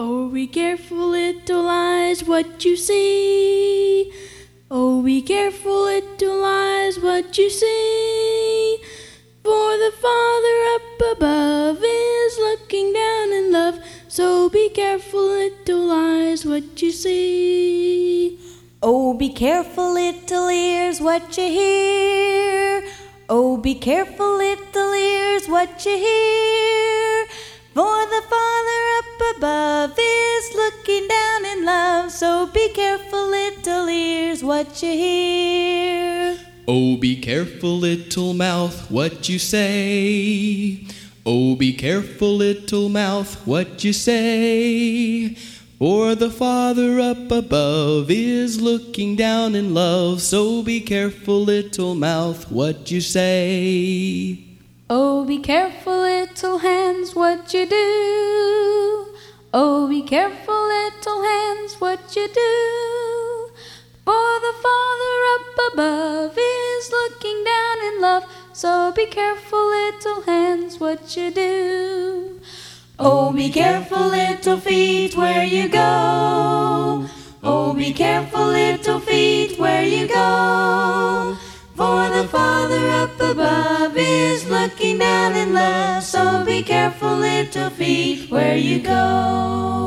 Oh, be careful, little eyes, what you see. Oh, be careful, little eyes, what you see. For the Father up above is looking down in love. So be careful, little eyes, what you see. Oh, be careful, little ears, what you hear. Oh, be careful, little ears, what you hear. Is looking down in love. So be careful, little ears, what you hear. Oh, be careful, little mouth, what you say. Oh, be careful, little mouth, what you say. For the Father up above is looking down in love. So be careful, little mouth, what you say. Oh, be careful, little hands, what you do. Oh, be careful, little hands, what you do. For the Father up above is looking down in love. So be careful, little hands, what you do. Oh, be careful, little feet, where you go. Oh, be careful, little feet, is looking down in love. So be careful, little feet, where you go.